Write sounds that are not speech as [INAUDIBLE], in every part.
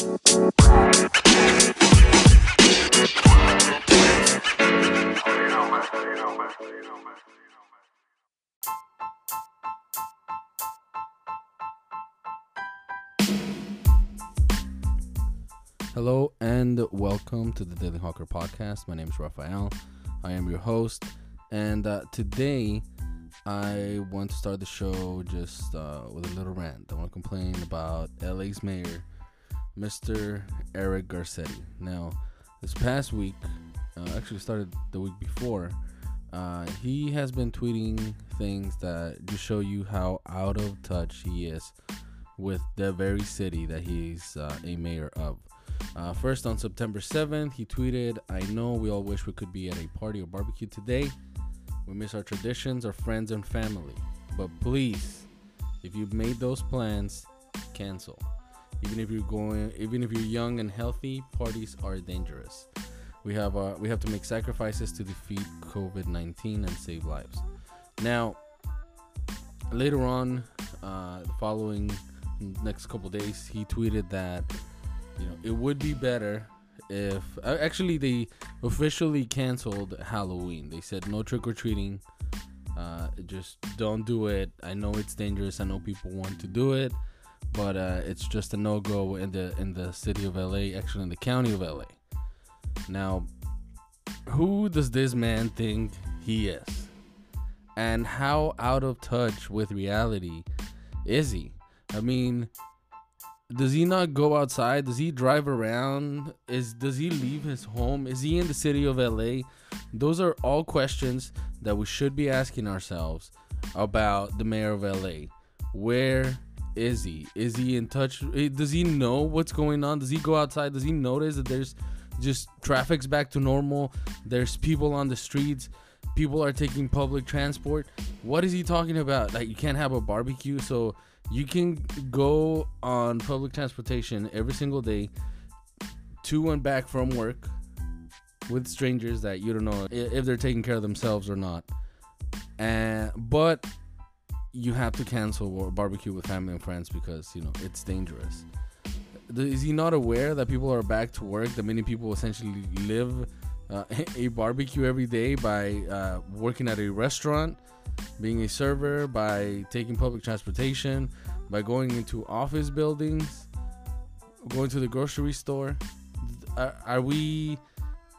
Hello and welcome to the Daily Hawker podcast. My name is Rafael. I am your host, and uh, today I want to start the show just uh, with a little rant. I want to complain about LA's mayor, Mr. Eric Garcetti. Now, this past week, uh, actually started the week before, uh, he has been tweeting things that just show you how out of touch he is with the very city that he's uh, a mayor of. Uh, first, on September 7th, he tweeted, I know we all wish we could be at a party or barbecue today. We miss our traditions, our friends, and family. But please, if you've made those plans, cancel. Even if you're going, even if you're young and healthy, parties are dangerous. We have uh, we have to make sacrifices to defeat COVID-19 and save lives. Now, later on, uh, the following next couple days, he tweeted that you know it would be better if actually they officially canceled Halloween. They said no trick or treating. Uh, just don't do it. I know it's dangerous. I know people want to do it, but uh, it's just a no go in the in the city of LA. Actually, in the county of LA. Now, who does this man think he is? And how out of touch with reality is he? I mean, does he not go outside? Does he drive around? Is does he leave his home? Is he in the city of LA? Those are all questions that we should be asking ourselves about the mayor of LA. Where is he? Is he in touch? Eh, does he know what's going on? Does he go outside? Does he notice that there's just traffic's back to normal? There's people on the streets. People are taking public transport. What is he talking about? Like you can't have a barbecue, so you can go on public transportation every single day to and back from work with strangers that you don't know if they're taking care of themselves or not. And but you have to cancel barbecue with family and friends because you know it's dangerous. Is he not aware that people are back to work? That many people essentially live uh, [LAUGHS] a barbecue every day by uh, working at a restaurant being a server, by taking public transportation, by going into office buildings, going to the grocery store. Are, are we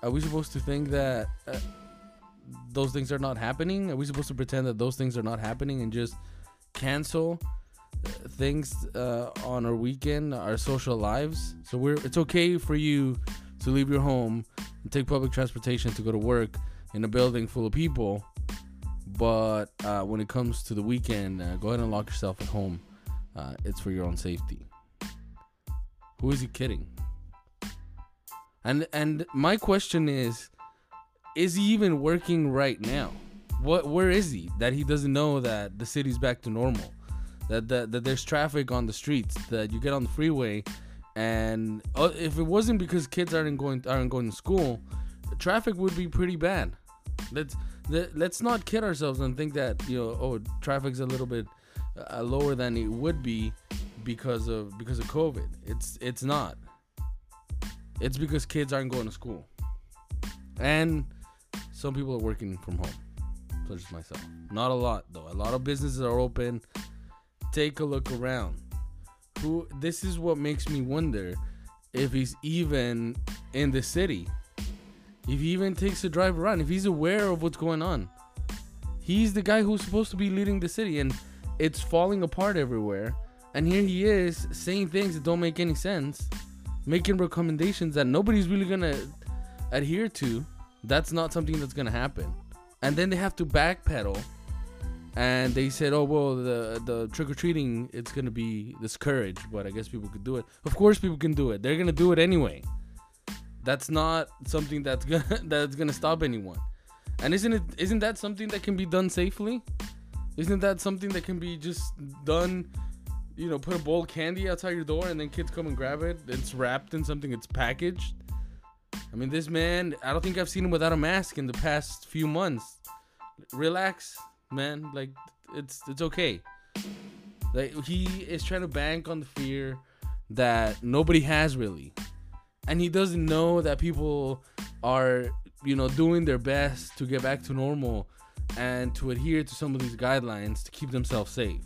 are we supposed to think that uh, those things are not happening? Are we supposed to pretend that those things are not happening and just cancel things uh, on our weekend, our social lives? So we're it's okay for you to leave your home and take public transportation to go to work in a building full of people but uh, when it comes to the weekend, uh, go ahead and lock yourself at home. Uh, it's for your own safety. Who is he kidding? And and my question is, is he even working right now? What where is he that he doesn't know that the city's back to normal? That that, that there's traffic on the streets. That you get on the freeway, and uh, if it wasn't because kids aren't going aren't going to school, traffic would be pretty bad. Let's let's not kid ourselves and think that you know oh traffic's a little bit uh, lower than it would be because of because of COVID. It's it's not. It's because kids aren't going to school, and some people are working from home, such as myself. Not a lot though. A lot of businesses are open. Take a look around. Who? This is what makes me wonder if he's even in the city if he even takes a drive around, if he's aware of what's going on, he's the guy who's supposed to be leading the city, and it's falling apart everywhere. And here he is saying things that don't make any sense, making recommendations that nobody's really gonna adhere to. That's not something that's gonna happen. And then they have to backpedal, and they said, "Oh well, the the trick or treating it's gonna be discouraged, but I guess people could do it. Of course, people can do it. They're gonna do it anyway." That's not something that's gonna [LAUGHS] that's gonna stop anyone. And isn't it isn't that something that can be done safely? Isn't that something that can be just done? You know, put a bowl of candy outside your door and then kids come and grab it. It's wrapped in something. It's packaged. I mean, this man. I don't think I've seen him without a mask in the past few months. Relax, man. Like it's it's okay. Like he is trying to bank on the fear that nobody has really. And he doesn't know that people are, you know, doing their best to get back to normal and to adhere to some of these guidelines to keep themselves safe.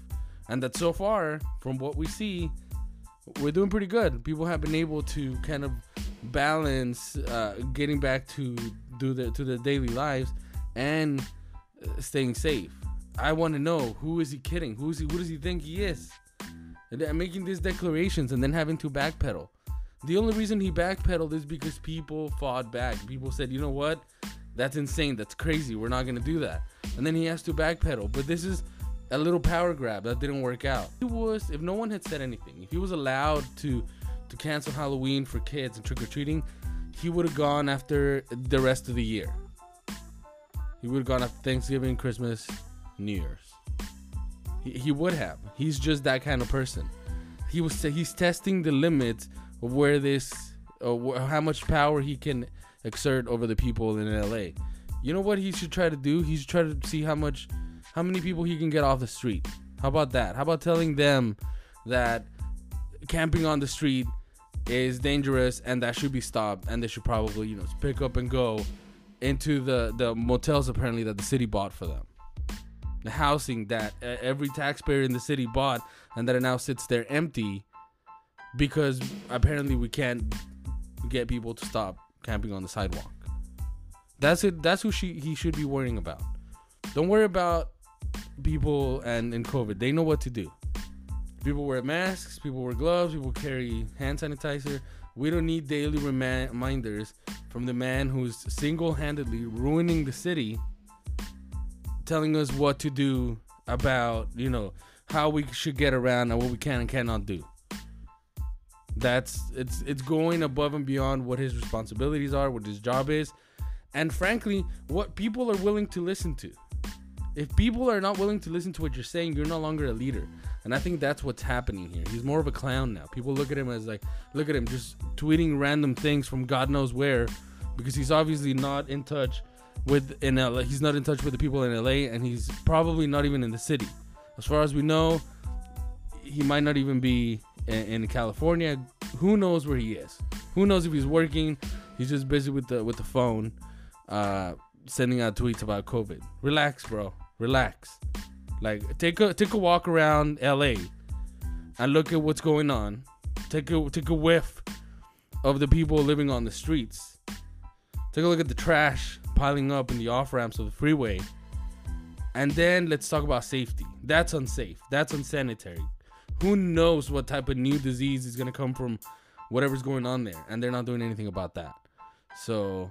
And that so far, from what we see, we're doing pretty good. People have been able to kind of balance uh, getting back to do their to their daily lives and uh, staying safe. I want to know who is he kidding? Who is he? Who does he think he is? And making these declarations and then having to backpedal. The only reason he backpedaled is because people fought back. People said, you know what? That's insane. That's crazy. We're not going to do that. And then he has to backpedal. But this is a little power grab that didn't work out. He was, if no one had said anything, if he was allowed to to cancel Halloween for kids and trick or treating, he would have gone after the rest of the year. He would have gone after Thanksgiving, Christmas, New Year's. He, he would have. He's just that kind of person. He was he's testing the limits of where this, uh, how much power he can exert over the people in LA. You know what he should try to do? He should try to see how much, how many people he can get off the street. How about that? How about telling them that camping on the street is dangerous and that should be stopped and they should probably you know pick up and go into the the motels apparently that the city bought for them. The housing that every taxpayer in the city bought and that it now sits there empty because apparently we can't get people to stop camping on the sidewalk. That's it that's who she he should be worrying about. Don't worry about people and in covid. They know what to do People wear masks, people wear gloves, people carry hand sanitizer. We don't need daily reminders from the man who's single handedly ruining the city, telling us what to do about, you know, how we should get around and what we can and cannot do. That's it's it's going above and beyond what his responsibilities are, what his job is, and frankly, what people are willing to listen to. If people are not willing to listen to what you're saying, you're no longer a leader. And I think that's what's happening here. He's more of a clown now. People look at him as like, look at him just tweeting random things from God knows where, because he's obviously not in touch with in LA. He's not in touch with the people in LA, and he's probably not even in the city. As far as we know, he might not even be in, in California. Who knows where he is? Who knows if he's working? He's just busy with the with the phone, uh, sending out tweets about COVID. Relax, bro. Relax. Like take a take a walk around LA and look at what's going on. Take a take a whiff of the people living on the streets. Take a look at the trash piling up in the off ramps of the freeway. And then let's talk about safety. That's unsafe. That's unsanitary. Who knows what type of new disease is going to come from whatever's going on there? And they're not doing anything about that. So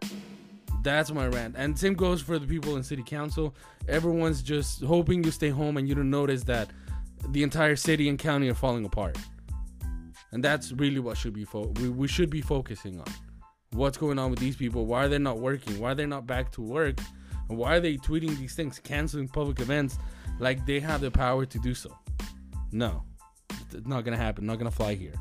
that's my rant. And same goes for the people in city council. Everyone's just hoping you stay home and you don't notice that the entire city and county are falling apart. And that's really what should be fo- we, we should be focusing on. What's going on with these people? Why are they not working? Why are they not back to work? And why are they tweeting these things, canceling public events like they have the power to do so? No. It's not going to happen. Not going to fly here.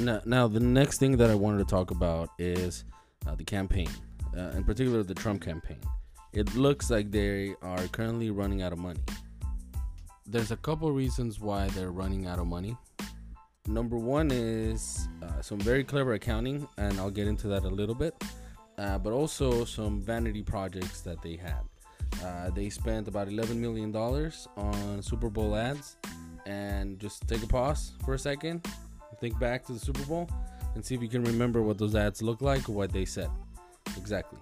Now, now, the next thing that I wanted to talk about is uh, the campaign uh, in particular the Trump campaign. It looks like they are currently running out of money. There's a couple reasons why they're running out of money. Number one is uh, some very clever accounting, and I'll get into that a little bit. Uh, but also some vanity projects that they had. Uh, they spent about $11 million on Super Bowl ads. And just take a pause for a second, think back to the Super Bowl, and see if you can remember what those ads look like or what they said. Exactly.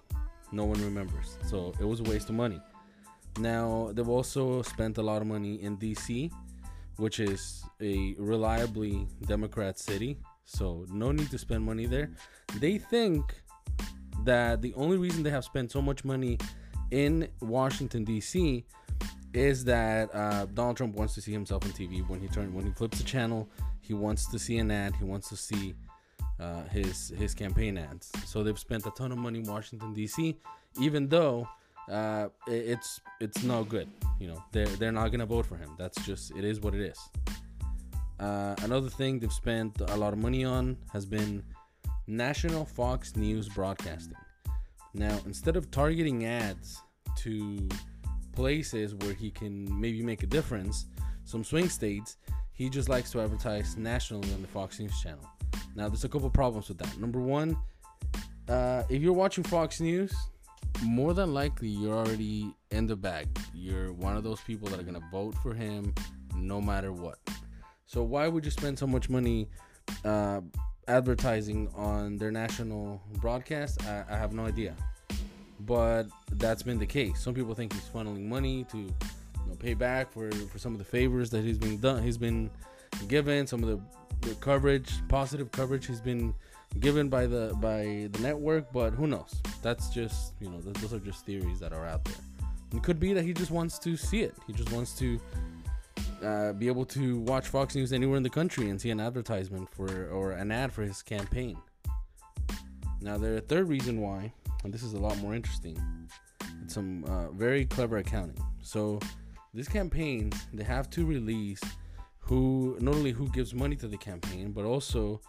No one remembers. So it was a waste of money. Now, they've also spent a lot of money in DC, which is a reliably Democrat city. So no need to spend money there. They think that the only reason they have spent so much money in Washington D.C. is that uh, Donald Trump wants to see himself on TV when he turn when he flips the channel. He wants to see an ad. He wants to see uh, his his campaign ads. So they've spent a ton of money in Washington D.C. Even though uh, it's it's no good. You know they're they're not gonna vote for him. That's just it is what it is. Uh, another thing they've spent a lot of money on has been national Fox News broadcasting. Now instead of targeting ads to places where he can maybe make a difference, some swing states, he just likes to advertise nationally on the Fox News channel. Now, there's a couple problems with that. Number one, uh, if you're watching Fox News, more than likely you're already in the bag. You're one of those people that are gonna vote for him no matter what. So why would you spend so much money uh, advertising on their national broadcast? I, I have no idea, but that's been the case. Some people think he's funneling money to you know, pay back for for some of the favors that he's been done. He's been given some of the, the coverage, positive coverage he's been given by the by the network. But who knows? That's just you know those are just theories that are out there. It could be that he just wants to see it. He just wants to uh, be able to watch Fox News anywhere in the country and see an advertisement for or an ad for his campaign. Now, the third reason why, and this is a lot more interesting, it's some uh, very clever accounting. So, this campaign they have to release who not only who gives money to the campaign, but also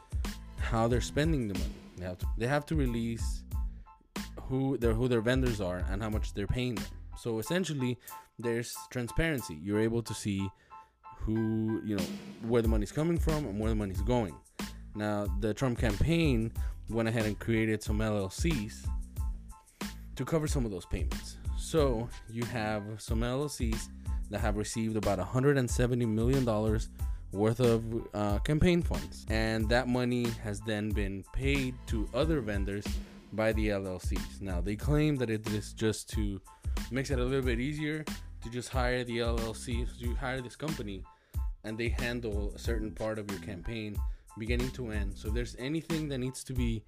how they're spending the money. They have to they have to release who their who their vendors are and how much they're paying them. So essentially, there's transparency. You're able to see who you know where the money's coming from and where the money's going. Now, the Trump campaign went ahead and created some LLCs to cover some of those payments. So you have some LLCs that have received about 170 million dollars worth of uh, campaign funds, and that money has then been paid to other vendors by the LLCs. Now they claim that it is just to makes it a little bit easier to just hire the LLC. You hire this company and they handle a certain part of your campaign beginning to end. So if there's anything that needs to be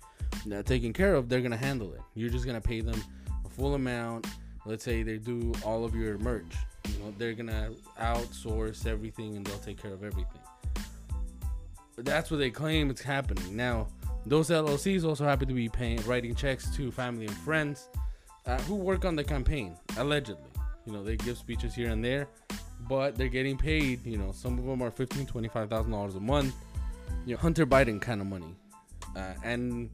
uh, taken care of, they're gonna handle it. You're just gonna pay them a full amount. Let's say they do all of your merch. You know, they're gonna outsource everything and they'll take care of everything. That's what they claim it's happening. Now, those LLCs also happen to be paying writing checks to family and friends uh, who work on the campaign, allegedly. You know, they give speeches here and there but they're getting paid. You know, some of them are fifteen, twenty-five thousand dollars a month. You know, Hunter Biden kind of money, uh, and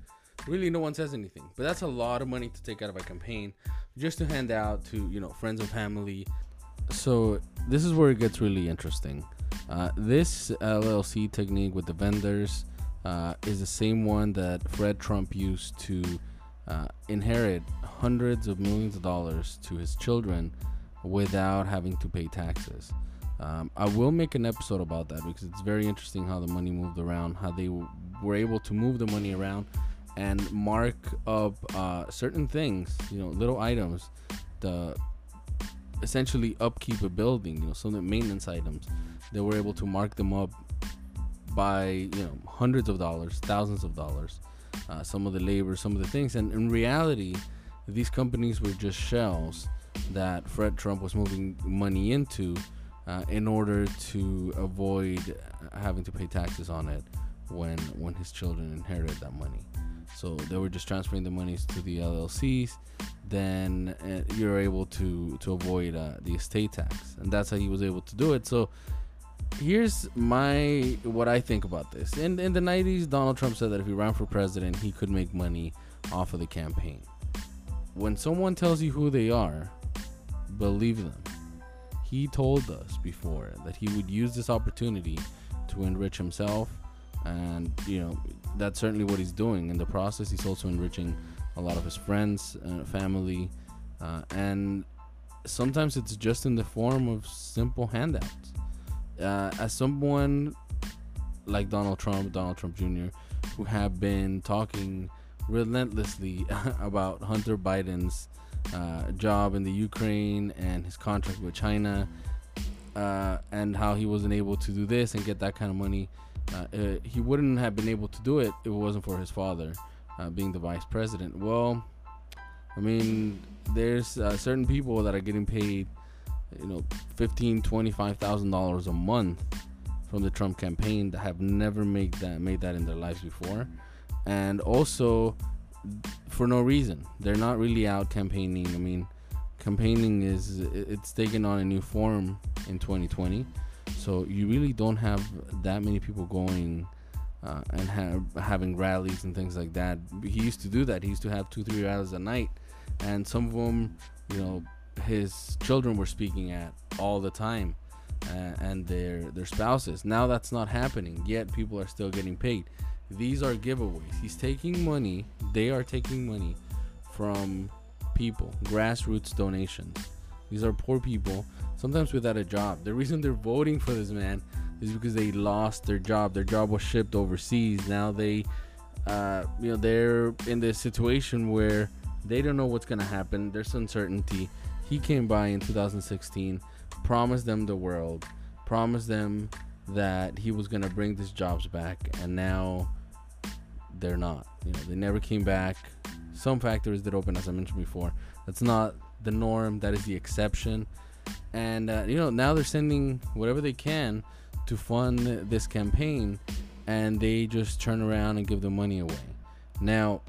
really no one says anything. But that's a lot of money to take out of a campaign just to hand out to you know friends and family. So this is where it gets really interesting. Uh, this LLC technique with the vendors uh, is the same one that Fred Trump used to uh, inherit hundreds of millions of dollars to his children without having to pay taxes. Um, I will make an episode about that because it's very interesting how the money moved around, how they w- were able to move the money around and mark up uh, certain things, you know, little items, the essentially upkeep a building, you know, some of the maintenance items. They were able to mark them up by, you know, hundreds of dollars, thousands of dollars, uh, some of the labor, some of the things. And in reality, these companies were just shells that Fred Trump was moving money into uh, in order to avoid having to pay taxes on it when when his children inherited that money. So they were just transferring the monies to the LLCs. Then uh, you're able to to avoid uh, the estate tax, and that's how he was able to do it. So here's my what I think about this. In in the 90s, Donald Trump said that if he ran for president, he could make money off of the campaign. When someone tells you who they are, believe them. He told us before that he would use this opportunity to enrich himself, and you know that's certainly what he's doing. In the process, he's also enriching a lot of his friends, and family, uh, and sometimes it's just in the form of simple handouts. Uh, as someone like Donald Trump, Donald Trump Jr., who have been talking relentlessly [LAUGHS] about Hunter Biden's uh, job in the Ukraine and his contract with China, uh, and how he wasn't able to do this and get that kind of money. Uh, uh he wouldn't have been able to do it if it wasn't for his father uh, being the vice president. Well, I mean, there's uh, certain people that are getting paid, you know, fifteen, twenty-five thousand dollars a month from the Trump campaign that have never made that made that in their lives before, and also for no reason. They're not really out campaigning. I mean, campaigning is it's taken on a new form in 2020. So you really don't have that many people going uh, and have, having rallies and things like that. He used to do that. He used to have two, three rallies a night, and some of them, you know, his children were speaking at all the time. uh, and their their spouses. Now that's not happening. Yet people are still getting paid. These are giveaways. He's taking money. They are taking money from people, grassroots donations. These are poor people, sometimes without a job. The reason they're voting for this man is because they lost their job. Their job was shipped overseas. Now they, uh, you know, they're in this situation where they don't know what's gonna happen. There's uncertainty. He came by in 2016, promised them the world, promised them that he was gonna bring these jobs back, and now they're not. You know, they never came back. Some factories did open, as I mentioned before. That's not the norm. That is the exception. And uh, you know, now they're sending whatever they can to fund this campaign, and they just turn around and give the money away. Now,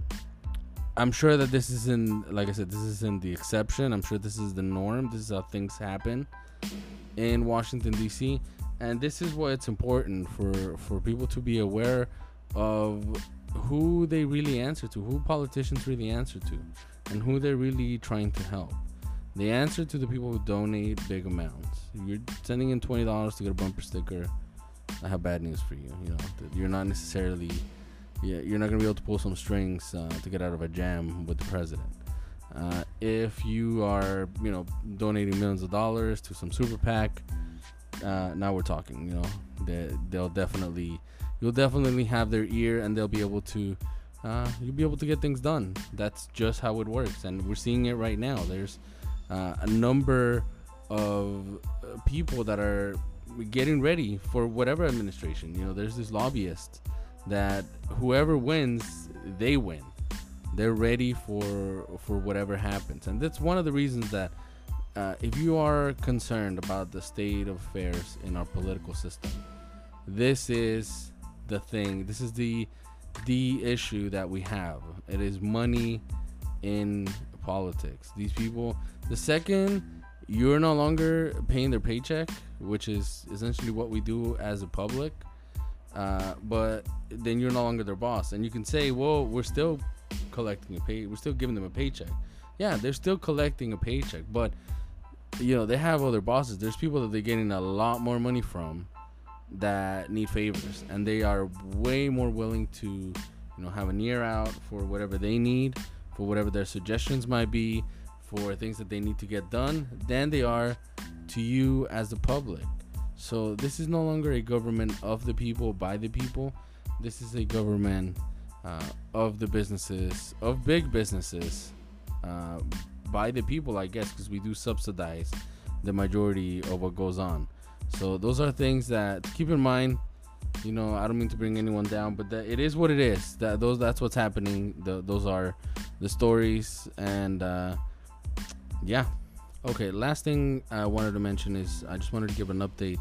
I'm sure that this isn't, like I said, this isn't the exception. I'm sure this is the norm. This is how things happen in Washington D.C. And this is why it's important for for people to be aware of who they really answer to, who politicians really answer to, and who they're really trying to help. They answer to the people who donate big amounts. If you're sending in twenty dollars to get a bumper sticker, I have bad news for you. You know, you're not necessarily, yeah, you're not gonna be able to pull some strings uh, to get out of a jam with the president. Uh, if you are, you know, donating millions of dollars to some super PAC, uh, now we're talking. You know, they, they'll definitely you'll definitely have their ear and they'll be able to uh, you'll be able to get things done. That's just how it works, and we're seeing it right now. There's uh, a number of uh, people that are getting ready for whatever administration. You know, there's this lobbyist that whoever wins, they win. They're ready for for whatever happens, and that's one of the reasons that uh, if you are concerned about the state of affairs in our political system, this is the thing. This is the the issue that we have. It is money in politics. These people, the second you're no longer paying their paycheck, which is essentially what we do as a public, uh, but then you're no longer their boss. And you can say, well, we're still collecting a pay, we're still giving them a paycheck. Yeah, they're still collecting a paycheck, but you know they have other bosses. There's people that they're getting a lot more money from that need favors and they are way more willing to you know have an ear out for whatever they need for whatever their suggestions might be for things that they need to get done than they are to you as the public. So this is no longer a government of the people by the people. This is a government uh, of the businesses of big businesses uh, by the people i guess because we do subsidize the majority of what goes on so those are things that keep in mind. You know, I don't mean to bring anyone down, but that it is what it is. That those that's what's happening. The, those are the stories, and uh, yeah. Okay, last thing I wanted to mention is I just wanted to give an update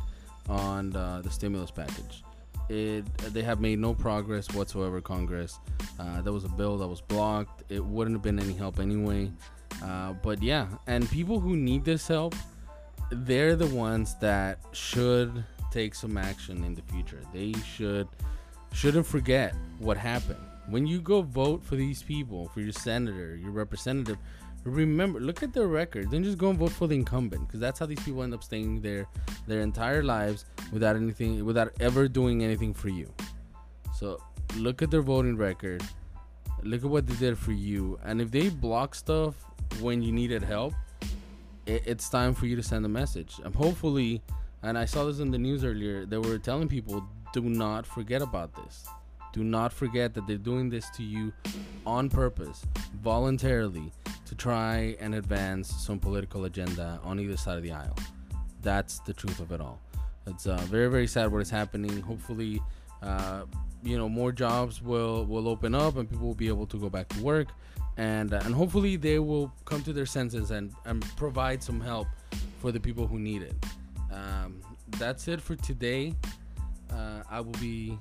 on uh, the stimulus package. It they have made no progress whatsoever. Congress, uh, there was a bill that was blocked. It wouldn't have been any help anyway. Uh, but yeah, and people who need this help, they're the ones that should take some action in the future. They should shouldn't forget what happened. When you go vote for these people, for your senator, your representative, remember look at their record. Then just go and vote for the incumbent because that's how these people end up staying there their entire lives without anything without ever doing anything for you. So look at their voting record. Look at what they did for you. And if they block stuff when you needed help, it, it's time for you to send a message. Um, hopefully, and I saw this in the news earlier, they were telling people do not forget about this. Do not forget that they're doing this to you on purpose, voluntarily, to try and advance some political agenda on either side of the aisle. That's the truth of it all. It's uh, very, very sad what is happening. Hopefully, uh, you know, more jobs will will open up and people will be able to go back to work and uh, and hopefully they will come to their senses and and provide some help for the people who need it. Um, that's it for today. Uh, I will be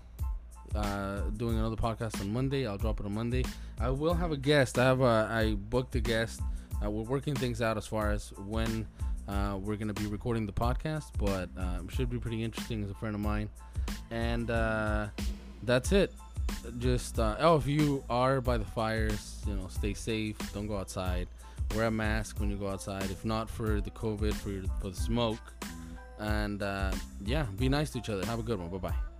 uh, doing another podcast on Monday. I'll drop it on Monday. I will have a guest. I have a, I booked a guest. Uh, we're working things out as far as when uh, we're gonna be recording the podcast, but um, should be pretty interesting. As a friend of mine, and uh, that's it just uh, oh, if you are by the fires, you know, stay safe. Don't go outside. Wear a mask when you go outside. If not for the COVID, for your, for the smoke, And uh, yeah, be nice to each other. Have a good one. Bye bye.